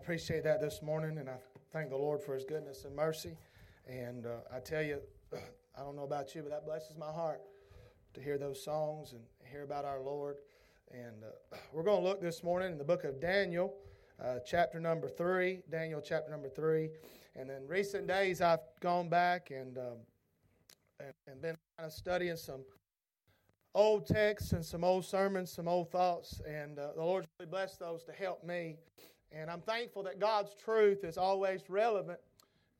appreciate that this morning, and I thank the Lord for His goodness and mercy. And uh, I tell you, I don't know about you, but that blesses my heart to hear those songs and hear about our Lord. And uh, we're going to look this morning in the book of Daniel, uh, chapter number three. Daniel, chapter number three. And in recent days, I've gone back and um, and, and been kind of studying some old texts and some old sermons, some old thoughts, and uh, the Lord's really blessed those to help me. And I'm thankful that God's truth is always relevant.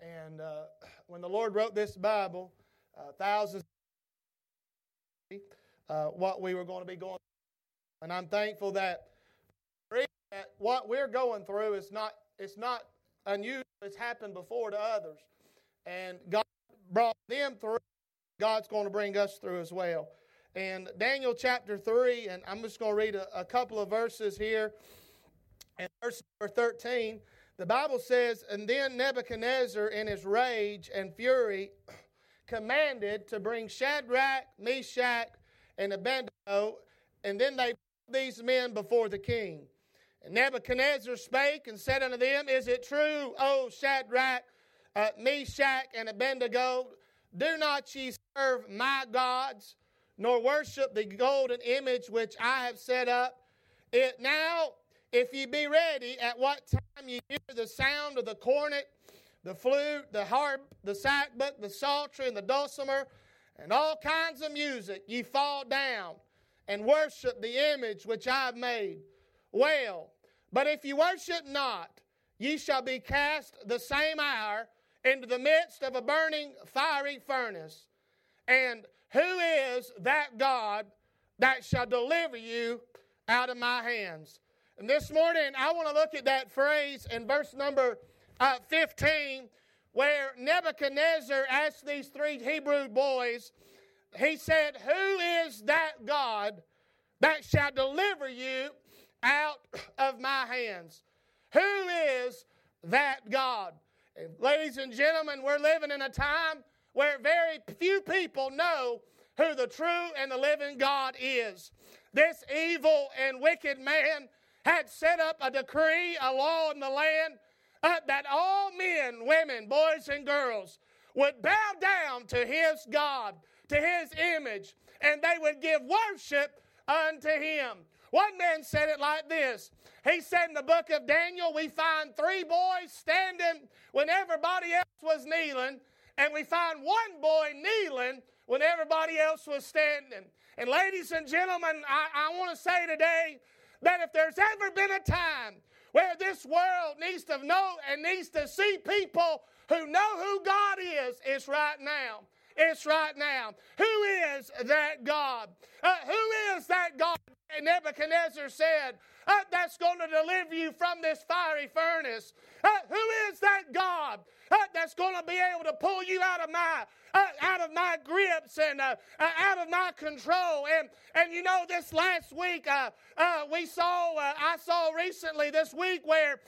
And uh, when the Lord wrote this Bible, uh, thousands, uh, what we were going to be going, through. and I'm thankful that, what we're going through is not it's not unusual. It's happened before to others, and God brought them through. God's going to bring us through as well. And Daniel chapter 3, and I'm just going to read a, a couple of verses here. And verse number 13, the Bible says, And then Nebuchadnezzar, in his rage and fury, commanded to bring Shadrach, Meshach, and Abednego, and then they brought these men before the king. And Nebuchadnezzar spake and said unto them, Is it true, O Shadrach, uh, Meshach, and Abednego? Do not ye serve my gods, nor worship the golden image which I have set up? It now if ye be ready, at what time ye hear the sound of the cornet, the flute, the harp, the sackbut, the psaltery, and the dulcimer, and all kinds of music, ye fall down and worship the image which I have made. Well, but if ye worship not, ye shall be cast the same hour into the midst of a burning fiery furnace. And who is that God that shall deliver you out of my hands? And this morning, I want to look at that phrase in verse number uh, 15, where Nebuchadnezzar asked these three Hebrew boys, he said, Who is that God that shall deliver you out of my hands? Who is that God? And ladies and gentlemen, we're living in a time where very few people know who the true and the living God is. This evil and wicked man had set up a decree, a law in the land uh, that all men, women, boys, and girls would bow down to his God, to his image, and they would give worship unto him. One man said it like this. He said in the book of Daniel, we find three boys standing when everybody else was kneeling, and we find one boy kneeling when everybody else was standing. And ladies and gentlemen, I, I want to say today that if there's ever been a time where this world needs to know and needs to see people who know who God is, it's right now. It's right now. Who is that God? Uh, who is that God? Nebuchadnezzar said, uh, that's going to deliver you from this fiery furnace. Uh, who is that God uh, that's going to be able to pull you out of my uh, out of my grips and uh, uh, out of my control? And and you know, this last week uh, uh, we saw uh, I saw recently this week where.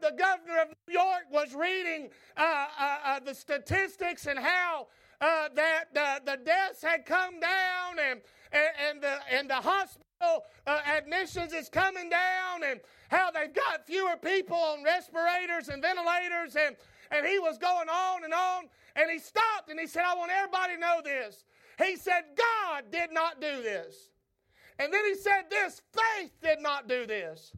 the governor of New York was reading the statistics and how that the deaths had come down and, and, and the, and the hospital uh, admissions is coming down and how they've got fewer people on respirators and ventilators and and he was going on and on and he stopped and he said i want everybody to know this. He said god did not do this. And then he said this faith did not do this.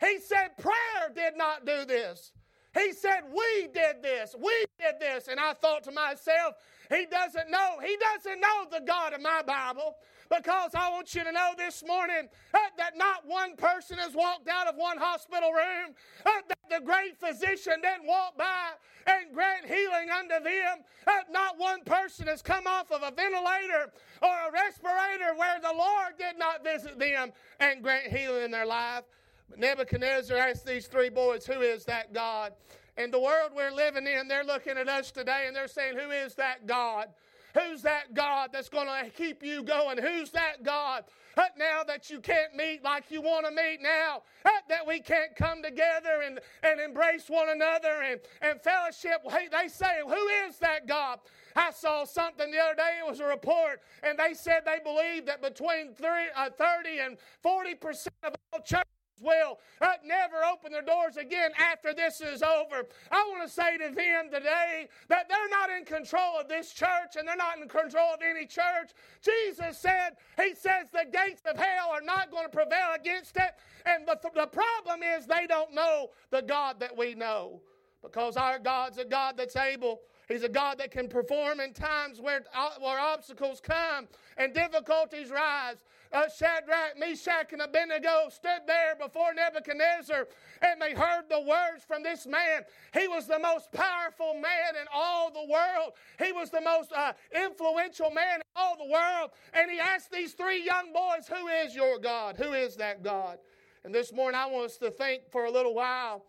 He said prayer did not do this. He said we did this. We did this. And i thought to myself he doesn't know. He doesn't know the god of my bible because I want you to know this morning uh, that not one person has walked out of one hospital room, uh, that the great physician didn't walk by and grant healing unto them. Uh, not one person has come off of a ventilator or a respirator where the Lord did not visit them and grant healing in their life. But Nebuchadnezzar asked these three boys, Who is that God? And the world we're living in, they're looking at us today and they're saying, Who is that God? Who's that God that's going to keep you going? Who's that God uh, now that you can't meet like you want to meet now? That we can't come together and, and embrace one another and, and fellowship? They say, Who is that God? I saw something the other day. It was a report, and they said they believe that between 30, uh, 30 and 40 percent of all churches will uh, never open their doors again after this is over. I want to say to them today that they're not in control of this church and they're not in control of any church. Jesus said, He says the gates of hell are not going to prevail against it. And the, the problem is they don't know the God that we know because our God's a God that's able He's a God that can perform in times where, uh, where obstacles come and difficulties rise. Uh, Shadrach, Meshach, and Abednego stood there before Nebuchadnezzar and they heard the words from this man. He was the most powerful man in all the world. He was the most uh, influential man in all the world. And he asked these three young boys, Who is your God? Who is that God? And this morning I want us to think for a little while,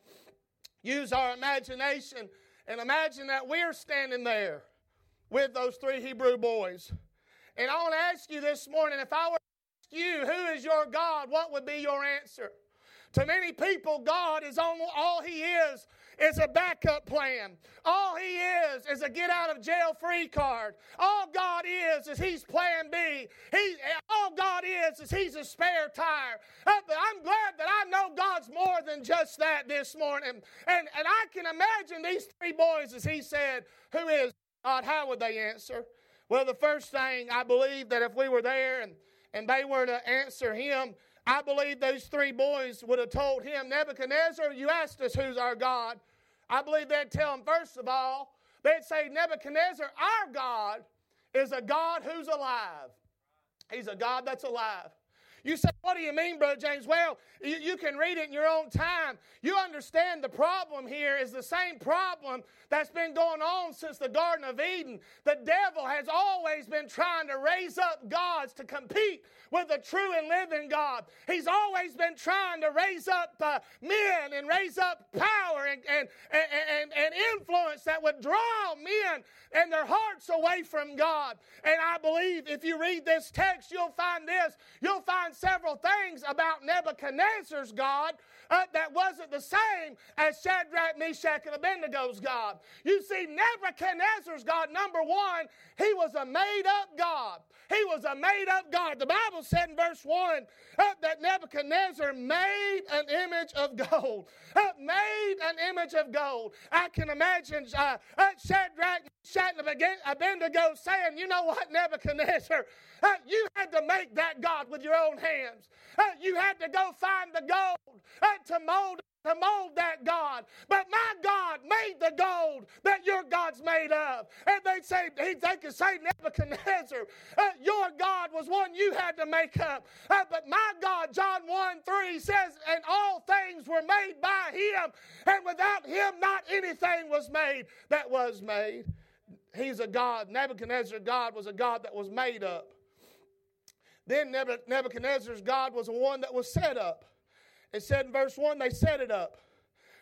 use our imagination and imagine that we're standing there with those three Hebrew boys. And I want to ask you this morning if I were to ask you, who is your God, what would be your answer? To many people, God is on, all He is is a backup plan. All He is is a get out of jail free card. All God is is He's Plan B. He, all God is is He's a spare tire. Uh, I'm glad that I know God's more than just that this morning. And, and I can imagine these three boys as He said, Who is God? How would they answer? Well, the first thing I believe that if we were there and, and they were to answer Him, I believe those three boys would have told him, Nebuchadnezzar, you asked us who's our God. I believe they'd tell him, first of all, they'd say, Nebuchadnezzar, our God is a God who's alive. He's a God that's alive. You say, What do you mean, Brother James? Well, you, you, can read it in your own time. You understand the problem here is the same problem that's been going on since the Garden of Eden. The devil has always been trying to raise up gods to compete with the true and living God. He's always been trying to raise up uh, men and raise up power and, and, and, and influence that would draw men and their hearts away from God. And I believe if you read this text, you'll find this. You'll find several things about Nebuchadnezzar's God uh, that wasn't the same as Shadrach, Meshach, and Abednego's God. You see, Nebuchadnezzar's God, number one, he was a made up God. He was a made up God. The Bible said in verse 1 uh, that Nebuchadnezzar made an image of gold. Uh, made an image of gold. I can imagine uh, uh Shadrach, Meshach, and Abednego saying, You know what, Nebuchadnezzar? Uh, you had to make that God with your own hands. Uh, you had to go find the gold uh, to mold to mold that God. But my God made the gold that your God's made of. And they say, they could say, Nebuchadnezzar, uh, your God was one you had to make up. Uh, but my God, John 1 3 says, and all things were made by him, and without him not anything was made that was made. He's a God. Nebuchadnezzar, God, was a God that was made up. Then Nebuchadnezzar's God was the one that was set up. It said in verse 1, they set it up.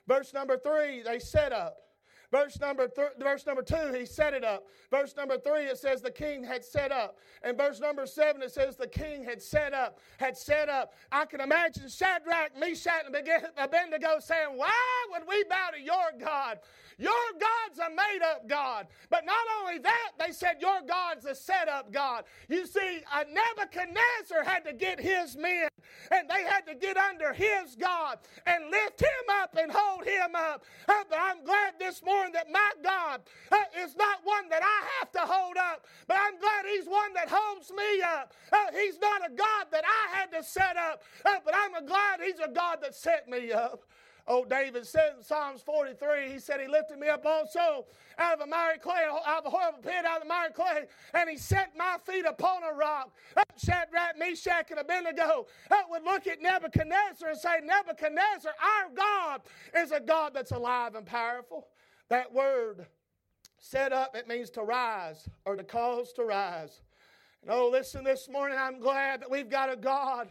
Verse number 3, they set up. Verse number th- verse number two, he set it up. Verse number three, it says the king had set up. And verse number seven, it says the king had set up, had set up. I can imagine Shadrach, Meshach, and Abednego saying, Why would we bow to your God? Your God's a made up God. But not only that, they said, Your God's a set up God. You see, Nebuchadnezzar had to get his men and they had to get under his God and lift him up and hold him up. But I'm glad this morning that my God uh, is not one that I have to hold up, but I'm glad he's one that holds me up. Uh, he's not a God that I had to set up, uh, but I'm glad he's a God that set me up. Oh, David said in Psalms 43, he said, He lifted me up also out of a miry clay, out of a horrible pit, out of the miry clay, and He set my feet upon a rock. Shadrach, Meshach, and Abednego that would look at Nebuchadnezzar and say, Nebuchadnezzar, our God is a God that's alive and powerful. That word, set up, it means to rise or to cause to rise. And oh, listen, this morning I'm glad that we've got a God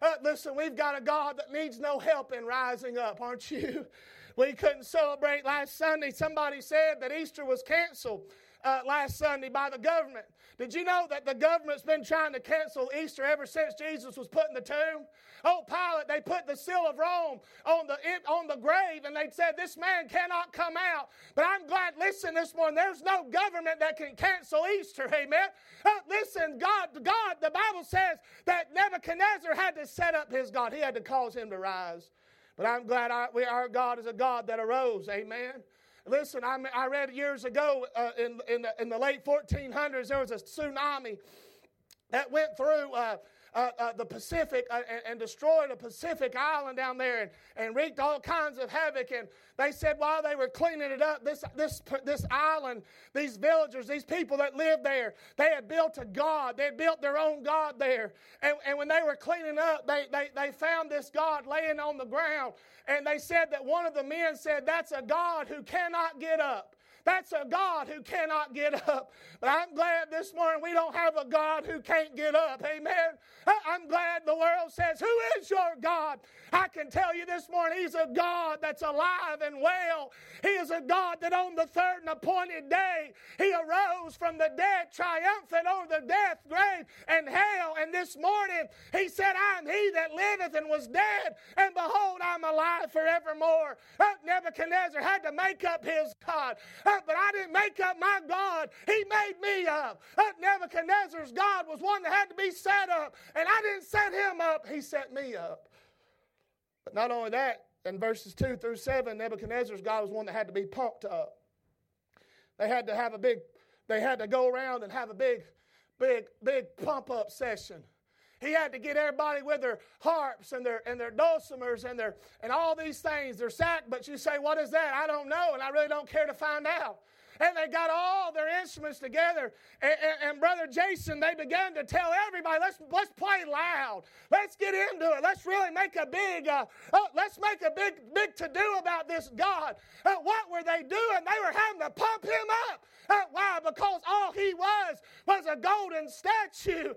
uh, listen, we've got a God that needs no help in rising up, aren't you? We couldn't celebrate last Sunday. Somebody said that Easter was canceled uh, last Sunday by the government. Did you know that the government's been trying to cancel Easter ever since Jesus was put in the tomb? Oh, Pilate, they put the seal of Rome on the, on the grave and they said, This man cannot come out. But I'm glad, listen this morning, there's no government that can cancel Easter, amen. Uh, listen, God, God, the Bible says that Nebuchadnezzar had to set up his God, he had to cause him to rise. But I'm glad our, we, our God is a God that arose, amen. Listen, I, I read years ago uh, in, in, the, in the late 1400s, there was a tsunami that went through. Uh, uh, uh, the Pacific uh, and, and, destroyed a Pacific island down there and, and wreaked all kinds of havoc. And they said while they were cleaning it up, this, this, this island, these villagers, these people that lived there, they had built a God. They had built their own God there. And, and when they were cleaning up, they, they, they found this God laying on the ground. And they said that one of the men said, That's a God who cannot get up. That's a God who cannot get up. But I'm glad this morning we don't have a God who can't get up. Amen. I'm glad the world says, Who is your God? I can tell you this morning, He's a God that's alive and well. He is a God that on the third and appointed day, He arose from the dead, triumphant over the death, grave, and hell. And this morning, He said, I am He that liveth and was dead, and behold, I'm alive forevermore. Uh, Nebuchadnezzar had to make up his God. But I didn't make up my God. He made me up. Nebuchadnezzar's God was one that had to be set up, and I didn't set him up, he set me up. But not only that, in verses 2 through 7, Nebuchadnezzar's God was one that had to be pumped up. They had to have a big, they had to go around and have a big, big, big pump up session. He had to get everybody with their harps and their and their dulcimers and their and all these things, their sack. But you say, what is that? I don't know, and I really don't care to find out. And they got all their instruments together. And, and, and Brother Jason, they began to tell everybody, let's let's play loud. Let's get into it. Let's really make a big uh, uh, let's make a big big to do about this God. Uh, what were they doing? They were having to pump him up. Uh, why? Because all he was was a golden statue.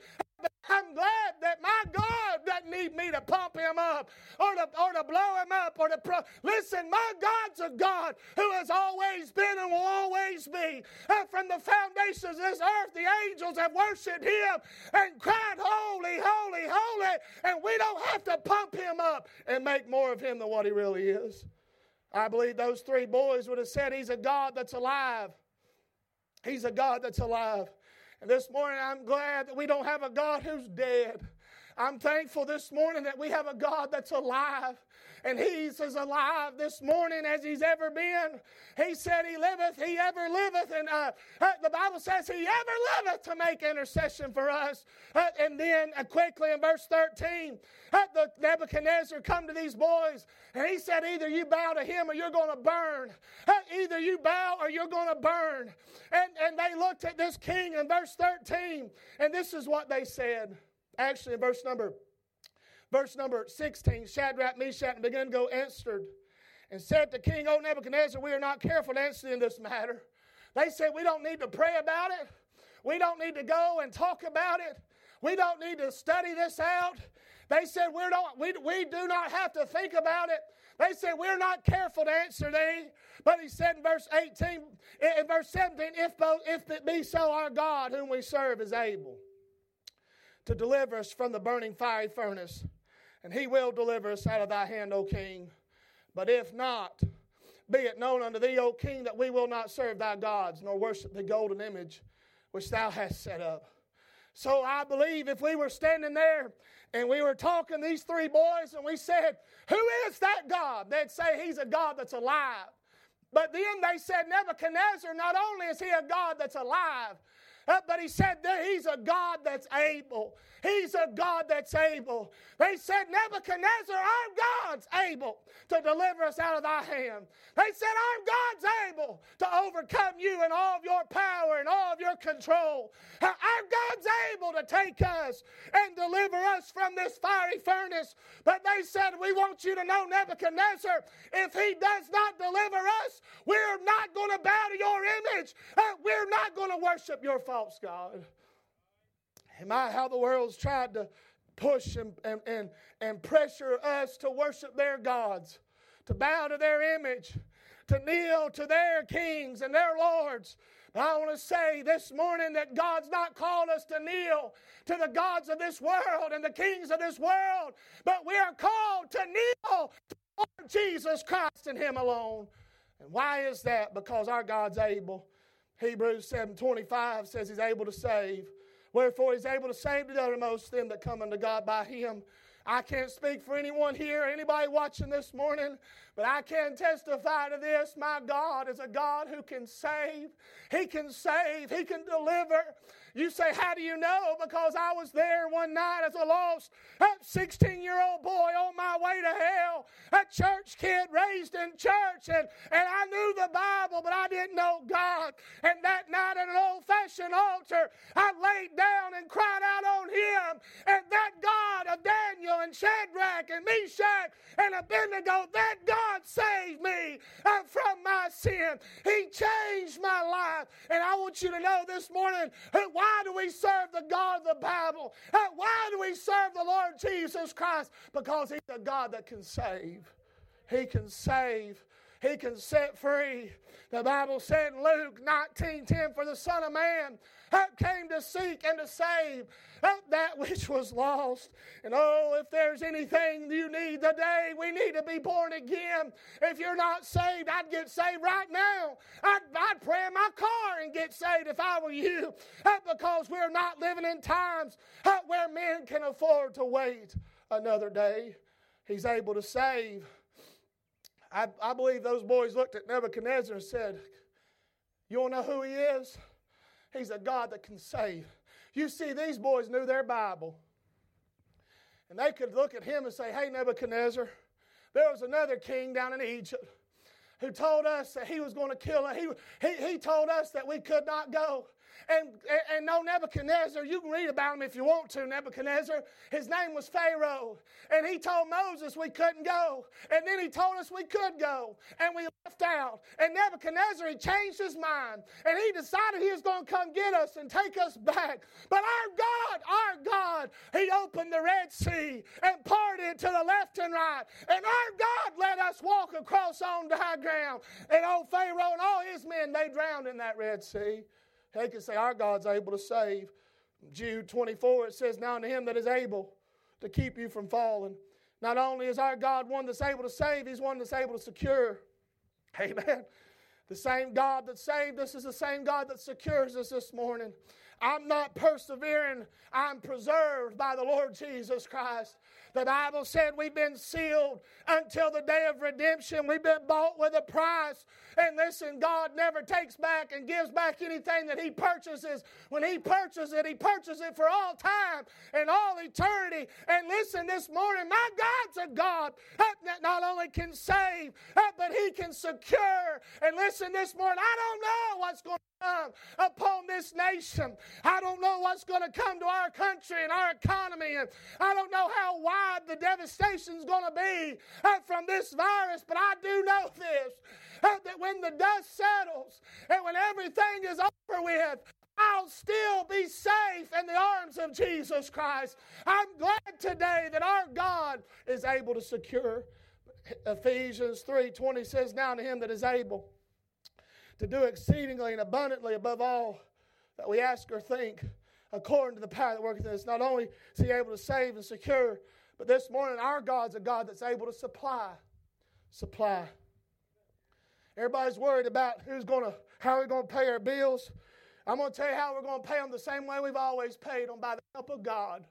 I'm glad that my God doesn't need me to pump him up or to, or to blow him up or to. Pro- Listen, my God's a God who has always been and will always be. And from the foundations of this earth, the angels have worshiped him and cried, Holy, holy, holy. And we don't have to pump him up and make more of him than what he really is. I believe those three boys would have said, He's a God that's alive. He's a God that's alive. And this morning, I'm glad that we don't have a God who's dead. I'm thankful this morning that we have a God that's alive. And He's as alive this morning as He's ever been. He said, He liveth, He ever liveth. And uh, uh, the Bible says, He ever liveth to make intercession for us. Uh, and then uh, quickly in verse 13, uh, the Nebuchadnezzar come to these boys and he said, Either you bow to Him or you're going to burn. Uh, either you bow or you're going to burn. And, and they looked at this king in verse 13, and this is what they said. Actually, in verse number verse number 16, Shadrach, Meshach, and Abednego answered and said to King O Nebuchadnezzar, We are not careful to answer in this matter. They said, We don't need to pray about it. We don't need to go and talk about it. We don't need to study this out. They said, we, don't, we, we do not have to think about it. They said, We're not careful to answer thee. But he said in verse 18, in verse 17, if, if it be so, our God, whom we serve, is able to deliver us from the burning fiery furnace, and he will deliver us out of thy hand, O king. But if not, be it known unto thee, O king, that we will not serve thy gods, nor worship the golden image which thou hast set up. So I believe if we were standing there and we were talking, these three boys, and we said, Who is that God? They'd say, He's a God that's alive. But then they said, Nebuchadnezzar, not only is he a God that's alive, but he said that he's a God that's able. He's a God that's able. They said, Nebuchadnezzar, our God's able to deliver us out of thy hand. They said, Our God's able to overcome you and all of your power and all of your control. Our God's able to take us and deliver us from this fiery furnace. But they said, We want you to know, Nebuchadnezzar, if he does not deliver us, we're not going to bow to your image. Uh, we're not going to worship your God. Am I how the world's tried to push and, and, and, and pressure us to worship their gods, to bow to their image, to kneel to their kings and their lords. But I want to say this morning that God's not called us to kneel to the gods of this world and the kings of this world, but we are called to kneel to Lord Jesus Christ and Him alone. And why is that? Because our God's able. Hebrews 7:25 says He's able to save. Wherefore He's able to save to the uttermost them that come unto God by Him. I can't speak for anyone here, anybody watching this morning, but I can testify to this. My God is a God who can save. He can save. He can deliver. You say, How do you know? Because I was there one night as a lost 16 year old boy on my way to hell, a church kid raised in church, and, and I knew the Bible, but I didn't know God. And that night at an old fashioned altar, I laid down and cried out on Him. And that God of Daniel and Shadrach and Meshach and Abednego, that God saved me uh, from my sin. He changed my life. And I want you to know this morning why do we serve the God of the Bible? Why do we serve the Lord Jesus Christ? Because He's a God that can save. He can save. He can set free. The Bible said in Luke 19 10, For the Son of Man came to seek and to save that which was lost. And oh, if there's anything you need today, we need to be born again. If you're not saved, I'd get saved right now. I'd, I'd pray in my car and get saved if I were you uh, because we're not living in times uh, where men can afford to wait another day. He's able to save. I, I believe those boys looked at Nebuchadnezzar and said, You want to know who he is? He's a God that can save. You see, these boys knew their Bible. And they could look at him and say, Hey, Nebuchadnezzar, there was another king down in Egypt who told us that he was going to kill us. He, he, he told us that we could not go. And, and no Nebuchadnezzar, you can read about him if you want to, Nebuchadnezzar. His name was Pharaoh. And he told Moses we couldn't go. And then he told us we could go. And we left out. And Nebuchadnezzar, he changed his mind. And he decided he was going to come get us and take us back. But our God, our God, he opened the Red Sea and parted to the left and right. And our God let us walk across on dry ground. And old Pharaoh and all his men, they drowned in that Red Sea. They can say, Our God's able to save. Jude 24, it says, Now unto him that is able to keep you from falling. Not only is our God one that's able to save, he's one that's able to secure. Amen. The same God that saved us is the same God that secures us this morning. I'm not persevering, I'm preserved by the Lord Jesus Christ. The Bible said we've been sealed until the day of redemption. We've been bought with a price. And listen, God never takes back and gives back anything that He purchases. When He purchases it, He purchases it for all time and all eternity. And listen, this morning, my God's a God that not only can save, but He can secure. And listen, this morning, I don't know what's going to come upon this nation. I don't know what's going to come to our country and our economy. And I don't know how wide the devastation is going to be uh, from this virus, but I do know this uh, that when the dust settles and when everything is over with, I'll still be safe in the arms of Jesus Christ. I'm glad today that our God is able to secure. Ephesians 3:20 says, Now to him that is able to do exceedingly and abundantly above all that we ask or think, according to the power that worketh in us. Not only is he able to save and secure, but this morning our God's a God that's able to supply. Supply. Everybody's worried about who's going to, how we're going to pay our bills. I'm going to tell you how we're going to pay them the same way we've always paid them by the help of God.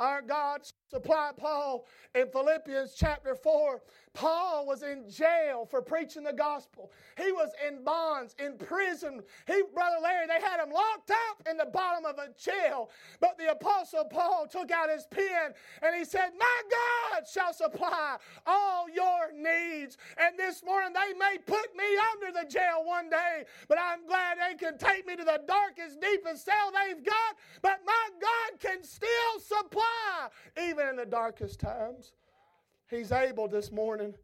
Our God supplied Paul in Philippians chapter 4 Paul was in jail for preaching the gospel. He was in bonds, in prison. He, Brother Larry, they had him locked up in the bottom of a jail. But the Apostle Paul took out his pen and he said, My God shall supply all your needs. And this morning they may put me under the jail one day, but I'm glad they can take me to the darkest, deepest cell they've got. But my God can still supply even in the darkest times. He's able this morning.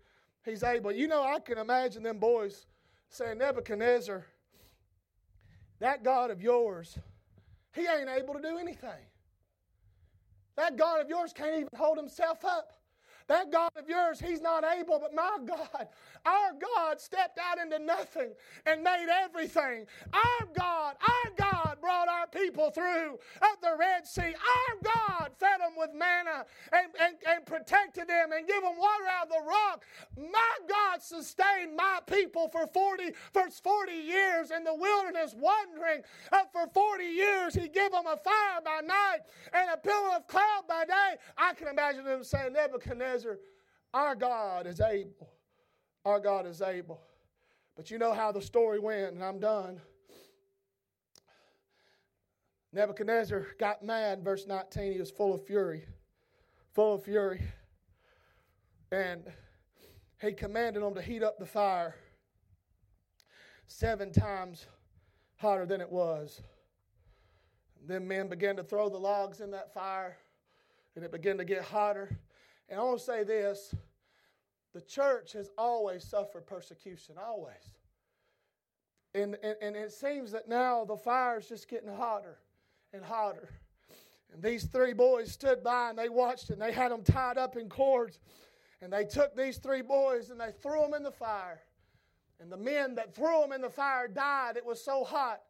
He's able. You know, I can imagine them boys saying, Nebuchadnezzar, that God of yours, he ain't able to do anything. That God of yours can't even hold himself up. That God of yours, He's not able, but my God, our God stepped out into nothing and made everything. Our God, our God brought our people through of the Red Sea. Our God fed them with manna and, and, and protected them and gave them water out of the rock. My God sustained my people for 40, for 40 years in the wilderness wandering. Uh, for 40 years, He gave them a fire by night and a pillar of cloud by day. I can imagine them saying, Nebuchadnezzar, our God is able. Our God is able. But you know how the story went, and I'm done. Nebuchadnezzar got mad, in verse 19. He was full of fury. Full of fury. And he commanded them to heat up the fire seven times hotter than it was. then men began to throw the logs in that fire, and it began to get hotter. And I want to say this the church has always suffered persecution, always. And, and, and it seems that now the fire is just getting hotter and hotter. And these three boys stood by and they watched and they had them tied up in cords. And they took these three boys and they threw them in the fire. And the men that threw them in the fire died. It was so hot.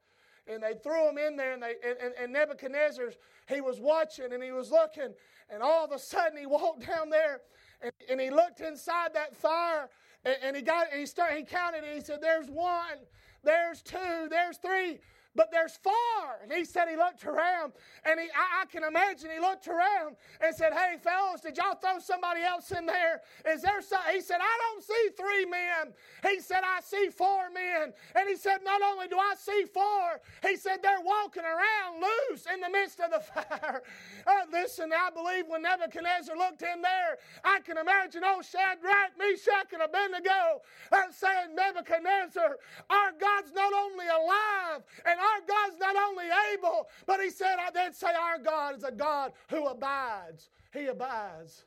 And they threw him in there, and, they, and, and Nebuchadnezzar, he was watching and he was looking. And all of a sudden, he walked down there and, and he looked inside that fire and, and he got and he started he counted and he said, There's one, there's two, there's three but there's four. And he said he looked around, and he, I, I, can imagine he looked around and said, Hey, fellas, did y'all throw somebody else in there? Is there some? He said, I don't see three men. He said, I see four men. And he said, Not only do I see four, he said, they're walking around loose in the midst of the fire. Uh, listen, I believe when Nebuchadnezzar looked in there, I can imagine old Shadrach, Meshach, and Abednego uh, saying, Nebuchadnezzar, our God's not only alive and our God's not only able, but he said, I did say our God is a God who abides. He abides.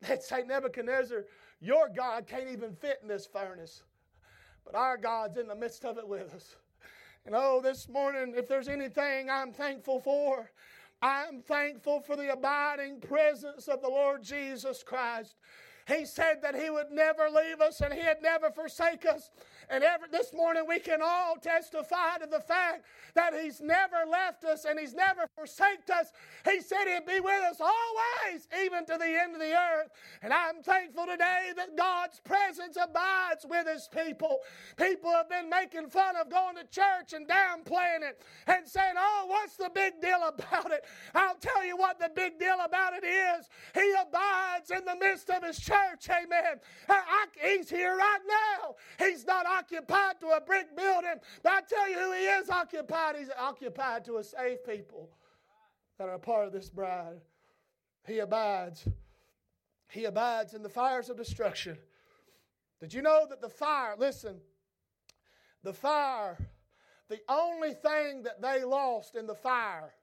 They'd say, Nebuchadnezzar, your God can't even fit in this furnace, but our God's in the midst of it with us. And oh, this morning, if there's anything I'm thankful for, I'm thankful for the abiding presence of the Lord Jesus Christ. He said that He would never leave us and He'd never forsake us. And this morning we can all testify to the fact that He's never left us and He's never forsaked us. He said He'd be with us always, even to the end of the earth. And I'm thankful today that God's presence abides with His people. People have been making fun of going to church and downplaying it and saying, oh, what's the big deal about it? I'll tell you what the big deal about it is. He abides in the midst of His church. Amen. He's here right now. He's not occupied to a brick building. But I tell you who he is occupied. He's occupied to a saved people that are a part of this bride. He abides. He abides in the fires of destruction. Did you know that the fire, listen, the fire, the only thing that they lost in the fire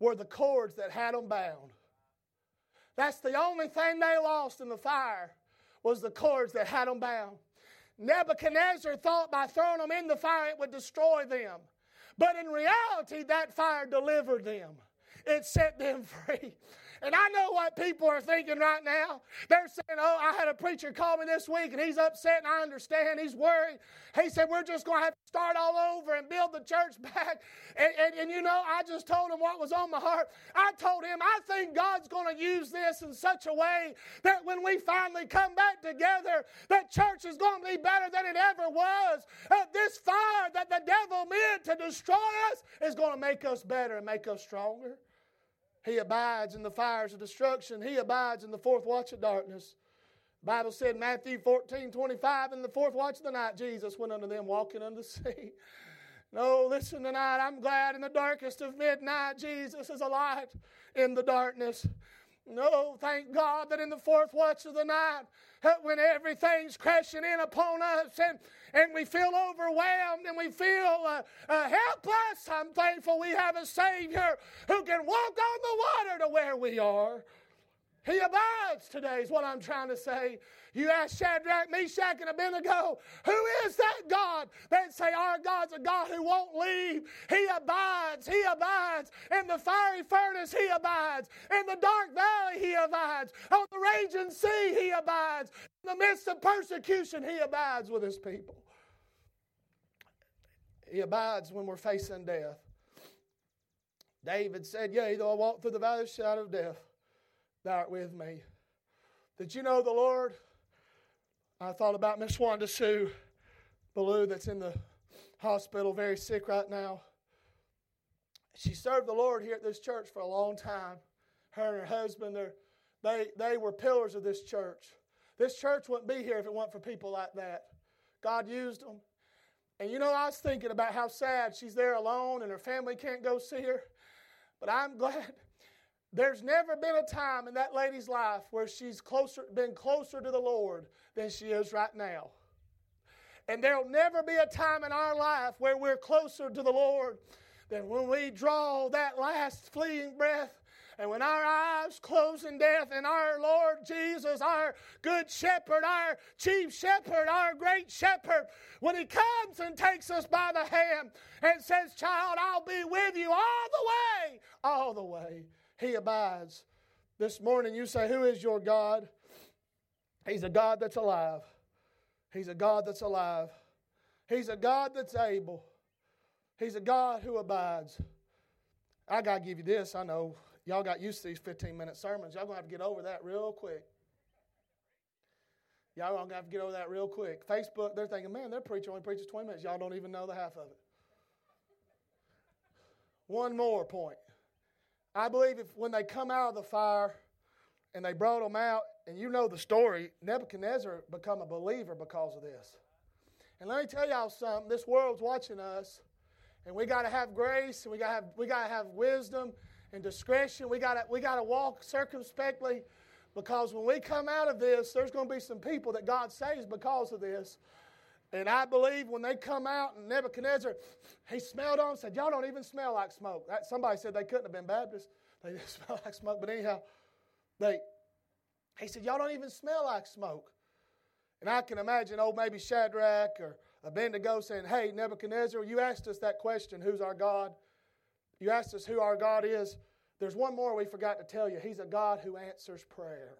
were the cords that had them bound. That's the only thing they lost in the fire was the cords that had them bound. Nebuchadnezzar thought by throwing them in the fire it would destroy them. But in reality, that fire delivered them, it set them free. And I know what people are thinking right now. They're saying, Oh, I had a preacher call me this week and he's upset and I understand. He's worried. He said, We're just going to have to start all over and build the church back. And, and, and, you know, I just told him what was on my heart. I told him, I think God's going to use this in such a way that when we finally come back together, that church is going to be better than it ever was. Uh, this fire that the devil meant to destroy us is going to make us better and make us stronger. He abides in the fires of destruction. He abides in the fourth watch of darkness. The Bible said Matthew 14, 25, in the fourth watch of the night, Jesus went unto them walking on the sea. No, listen tonight. I'm glad in the darkest of midnight, Jesus is a light in the darkness. No, thank God that in the fourth watch of the night, when everything's crashing in upon us and, and we feel overwhelmed and we feel uh, uh, helpless, I'm thankful we have a Savior who can walk on the water to where we are. He abides today, is what I'm trying to say. You ask Shadrach, Meshach, and Abednego, who is that God? They'd say, Our God's a God who won't leave. He abides. He abides. In the fiery furnace, He abides. In the dark valley, He abides. On the raging sea, He abides. In the midst of persecution, He abides with His people. He abides when we're facing death. David said, Yea, though I walk through the valley of the shadow of death, thou art with me. Did you know the Lord? I thought about Miss Wanda Sue Ballou that's in the hospital, very sick right now. She served the Lord here at this church for a long time. Her and her husband, they, they were pillars of this church. This church wouldn't be here if it weren't for people like that. God used them. And you know, I was thinking about how sad she's there alone and her family can't go see her. But I'm glad there's never been a time in that lady's life where she's closer, been closer to the Lord than she is right now. And there'll never be a time in our life where we're closer to the Lord than when we draw that last fleeting breath and when our eyes close in death and our Lord Jesus, our good shepherd, our chief shepherd, our great shepherd, when he comes and takes us by the hand and says, Child, I'll be with you all the way, all the way. He abides. This morning you say, Who is your God? He's a God that's alive. He's a God that's alive. He's a God that's able. He's a God who abides. I got to give you this. I know y'all got used to these 15 minute sermons. Y'all going to have to get over that real quick. Y'all going to have to get over that real quick. Facebook, they're thinking, man, their preacher only preaches 20 minutes. Y'all don't even know the half of it. One more point. I believe if when they come out of the fire and they brought them out, and you know the story, Nebuchadnezzar become a believer because of this. And let me tell y'all something, this world's watching us, and we got to have grace, and we got to have, we got to have wisdom and discretion. We got we got to walk circumspectly because when we come out of this, there's going to be some people that God saves because of this. And I believe when they come out and Nebuchadnezzar, he smelled on said, Y'all don't even smell like smoke. That, somebody said they couldn't have been Baptists. They didn't smell like smoke. But anyhow, they, he said, Y'all don't even smell like smoke. And I can imagine, oh, maybe Shadrach or Abednego saying, Hey, Nebuchadnezzar, you asked us that question, who's our God? You asked us who our God is. There's one more we forgot to tell you. He's a God who answers prayer.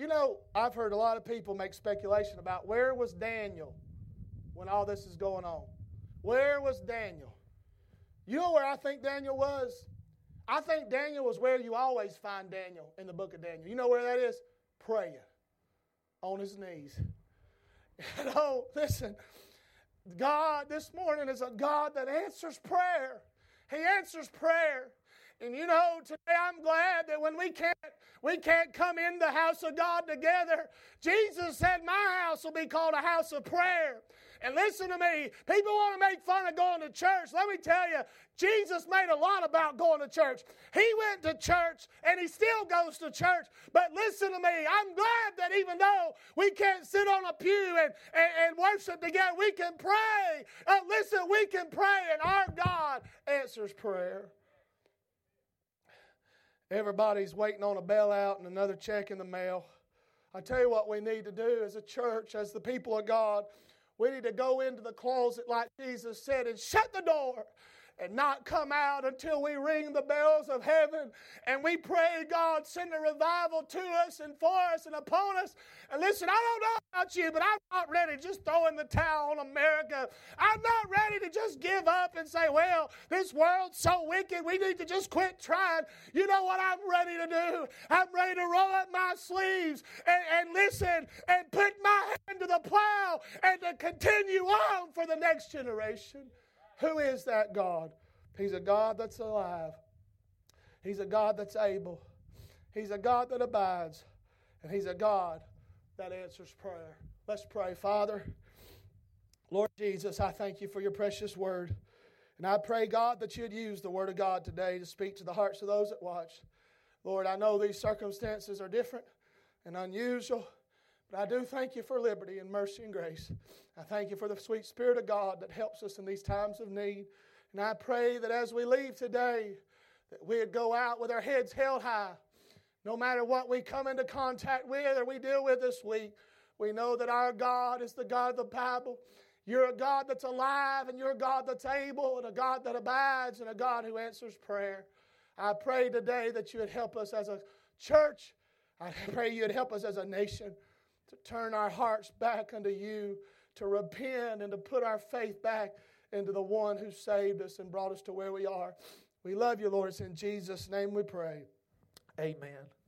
You know, I've heard a lot of people make speculation about where was Daniel when all this is going on? Where was Daniel? You know where I think Daniel was? I think Daniel was where you always find Daniel in the book of Daniel. You know where that is? Praying on his knees. You know, listen, God this morning is a God that answers prayer. He answers prayer. And you know, today I'm glad that when we can't we can't come in the house of God together, Jesus said, My house will be called a house of prayer. And listen to me, people want to make fun of going to church. Let me tell you, Jesus made a lot about going to church. He went to church and he still goes to church. But listen to me, I'm glad that even though we can't sit on a pew and, and, and worship together, we can pray. Uh, listen, we can pray, and our God answers prayer. Everybody's waiting on a bailout and another check in the mail. I tell you what we need to do as a church, as the people of God. We need to go into the closet like Jesus said and shut the door and not come out until we ring the bells of heaven and we pray, God, send a revival to us and for us and upon us. And listen, I don't know about you, but I'm not ready to just throw in the towel on America. I'm not ready to just give up and say, well, this world's so wicked, we need to just quit trying. You know what I'm ready to do? I'm ready to roll up my sleeves and, and listen and put my hand to the plow and to continue on for the next generation. Who is that God? He's a God that's alive. He's a God that's able. He's a God that abides. And He's a God that answers prayer. Let's pray. Father, Lord Jesus, I thank you for your precious word. And I pray, God, that you'd use the word of God today to speak to the hearts of those that watch. Lord, I know these circumstances are different and unusual. But I do thank you for liberty and mercy and grace. I thank you for the sweet Spirit of God that helps us in these times of need. And I pray that as we leave today, that we'd go out with our heads held high, No matter what we come into contact with or we deal with this week, we know that our God is the God of the Bible. You're a God that's alive, and you're a God that's able, and a God that abides, and a God who answers prayer. I pray today that you would help us as a church. I pray you would help us as a nation to turn our hearts back unto you, to repent, and to put our faith back into the one who saved us and brought us to where we are. We love you, Lord. It's in Jesus' name we pray. Amen.